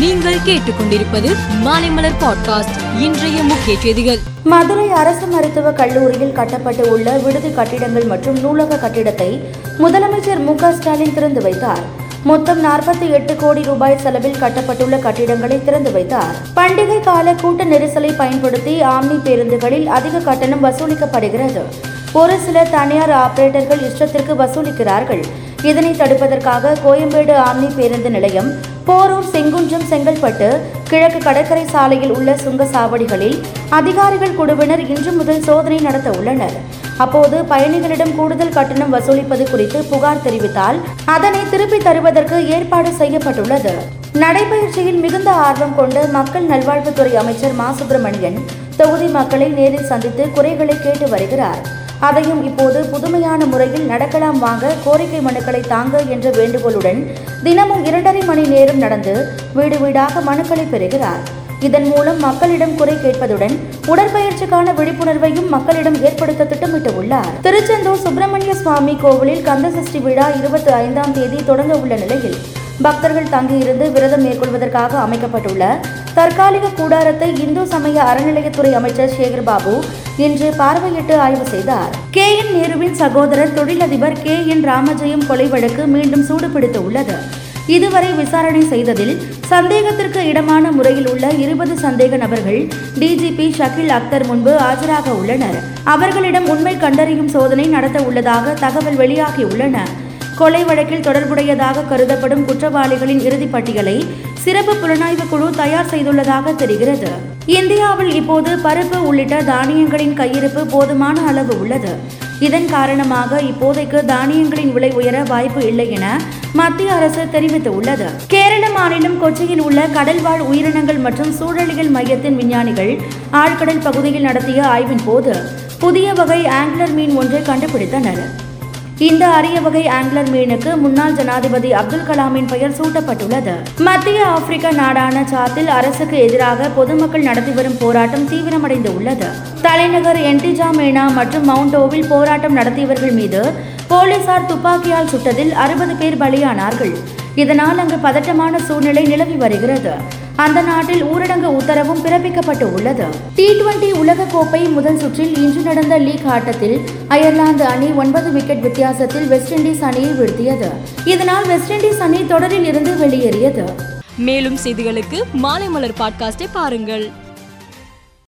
நீங்கள் கேட்டுக்கொண்டிருப்பது மாலைமலர் பாட்காஸ்ட். இன்றைய முக்கிய செய்திகள். மதுரை அரசு மருத்துவக் கல்லூரியில் கட்டப்பட்டு உள்ள விடுதி கட்டிடங்கள் மற்றும் நூலக கட்டிடத்தை முதலமைச்சர் மு ஸ்டாலின் திறந்து வைத்தார். மொத்தம் நாற்பத்தி எட்டு கோடி ரூபாய் செலவில் கட்டப்பட்டுள்ள கட்டிடங்களை திறந்து வைத்தார். பண்டிகை கால கூட்ட நெரிசலை பயன்படுத்தி ஆம்னி பேருந்துகளில் அதிக கட்டணம் வசூலிக்கப்படுகிறது. ஒரு சில தனியார் ஆபரேட்டர்கள் இஷ்டத்திற்கு வசூலிக்கிறார்கள். இதனை தடுப்பதற்காக கோயம்பேடு ஆம்னி பேருந்து நிலையம் போரூர் செங்குன்றம் செங்கல்பட்டு கிழக்கு கடற்கரை சாலையில் உள்ள சுங்கசாவடிகளில் அதிகாரிகள் குழுவினர் இன்று முதல் சோதனை நடத்த உள்ளனர். அப்போது பயணிகளிடம் கூடுதல் கட்டணம் வசூலிப்பது குறித்து புகார் தெரிவித்தால் அதனை திருப்பி தருவதற்கு ஏற்பாடு செய்யப்பட்டுள்ளது. நடைபயிற்சியில் மிகுந்த ஆர்வம் கொண்ட மக்கள் நல்வாழ்வுத்துறை அமைச்சர் மா. சுப்பிரமணியன் தொகுதி மக்களை நேரில் சந்தித்து குறைகளை கேட்டு வருகிறார். அதையும் இப்போது புதுமையான முறையில் நடக்கலாம் வாங்க கோரிக்கை மனுக்களை தாங்க என்ற வேண்டுகோளுடன் தினமும் இரண்டரை மணி நேரம் நடந்து வீடு வீடாக மனுக்களை பெறுகிறார். இதன் மூலம் மக்களிடம் குறை கேட்பதுடன் உடற்பயிற்சிக்கான விழிப்புணர்வையும் மக்களிடம் ஏற்படுத்த திட்டமிட்டு உள்ளார் திருச்செந்தூர் சுப்பிரமணிய சுவாமி கோவிலில் கந்தசஷ்டி விழா இருபத்தி ஐந்தாம் தேதி தொடங்க உள்ள நிலையில் பக்தர்கள் தங்கியிருந்து விரதம் மேற்கொள்வதற்காக அமைக்கப்பட்டுள்ள தற்காலிக கூடாரத்தை இந்து சமய அறநிலையத்துறை அமைச்சர் சேகர் பாபு இன்று பார்வையிட்டு ஆய்வு செய்தார். கே. என். நேருவின் சகோதரர் தொழிலதிபர் கே. என். ராமஜெயம் கொலை வழக்கு மீண்டும் சூடுபிடித்து உள்ளது இதுவரை விசாரணை செய்ததில் சந்தேகத்திற்கு இடமான முறையில் உள்ள இருபது சந்தேக நபர்கள் டிஜிபி ஷகில் அக்தர் முன்பு ஆஜராக உள்ளனர். அவர்களிடம் உண்மை கண்டறியும் சோதனை நடத்த உள்ளதாக தகவல் வெளியாகியுள்ளன கொலை வழக்கில் தொடர்புடையதாக கருதப்படும் குற்றவாளிகளின் இறுதிப்பட்டியலை சிறப்பு புலனாய்வு குழு தயார் செய்துள்ளதாக தெரிகிறது. இந்தியாவில் இப்போது பருப்பு உள்ளிட்ட தானியங்களின் கையிருப்பு போதுமான அளவு உள்ளது. இதன் காரணமாக இப்போதைக்கு தானியங்களின் விலை உயர வாய்ப்பு இல்லை என மத்திய அரசு தெரிவித்துள்ளது. கேரள மாநிலம் கொச்சியில் உள்ள கடல்வாழ் உயிரினங்கள் மற்றும் சூழலியல் மையத்தின் விஞ்ஞானிகள் ஆழ்கடல் பகுதியில் நடத்திய ஆய்வின் போது புதிய வகை ஆங்கிலர் மீன் ஒன்றை கண்டுபிடித்தனர். இந்த அரிய வகை ஆங்கிலர் மீனுக்கு முன்னாள் ஜனாதிபதி அப்துல் கலாமின் பெயர் சூட்டப்பட்டுள்ளது. மத்திய ஆப்பிரிக்க நாடான சாத்தில் அரசுக்கு எதிராக பொதுமக்கள் நடத்தி வரும் போராட்டம் தீவிரமடைந்து உள்ளது தலைநகர் என்டிஜாமேனா மற்றும் மவுண்டோவில் போராட்டம் நடத்தியவர்கள் மீது போலீசார் துப்பாக்கியால் சுட்டதில் அறுபது பேர் பலியானார்கள். இதனால் அங்கு பதட்டமான சூழ்நிலை நிலவி வருகிறது. அந்த நாட்டில் ஊரடங்கு உத்தரவும் பிறப்பிக்கப்பட்டு உள்ளது. டி டுவெண்டி உலகக்கோப்பை முதல் சுற்றில் இன்று நடந்த லீக் ஆட்டத்தில் அயர்லாந்து அணி ஒன்பது விக்கெட் வித்தியாசத்தில் வெஸ்ட் இண்டீஸ் அணியை வீழ்த்தியது. இதனால் வெஸ்ட் இண்டீஸ் அணி தொடரில் இருந்து வெளியேறியது. மேலும் செய்திகளுக்கு மாலை மலர் பாட்காஸ்டை பாருங்கள்.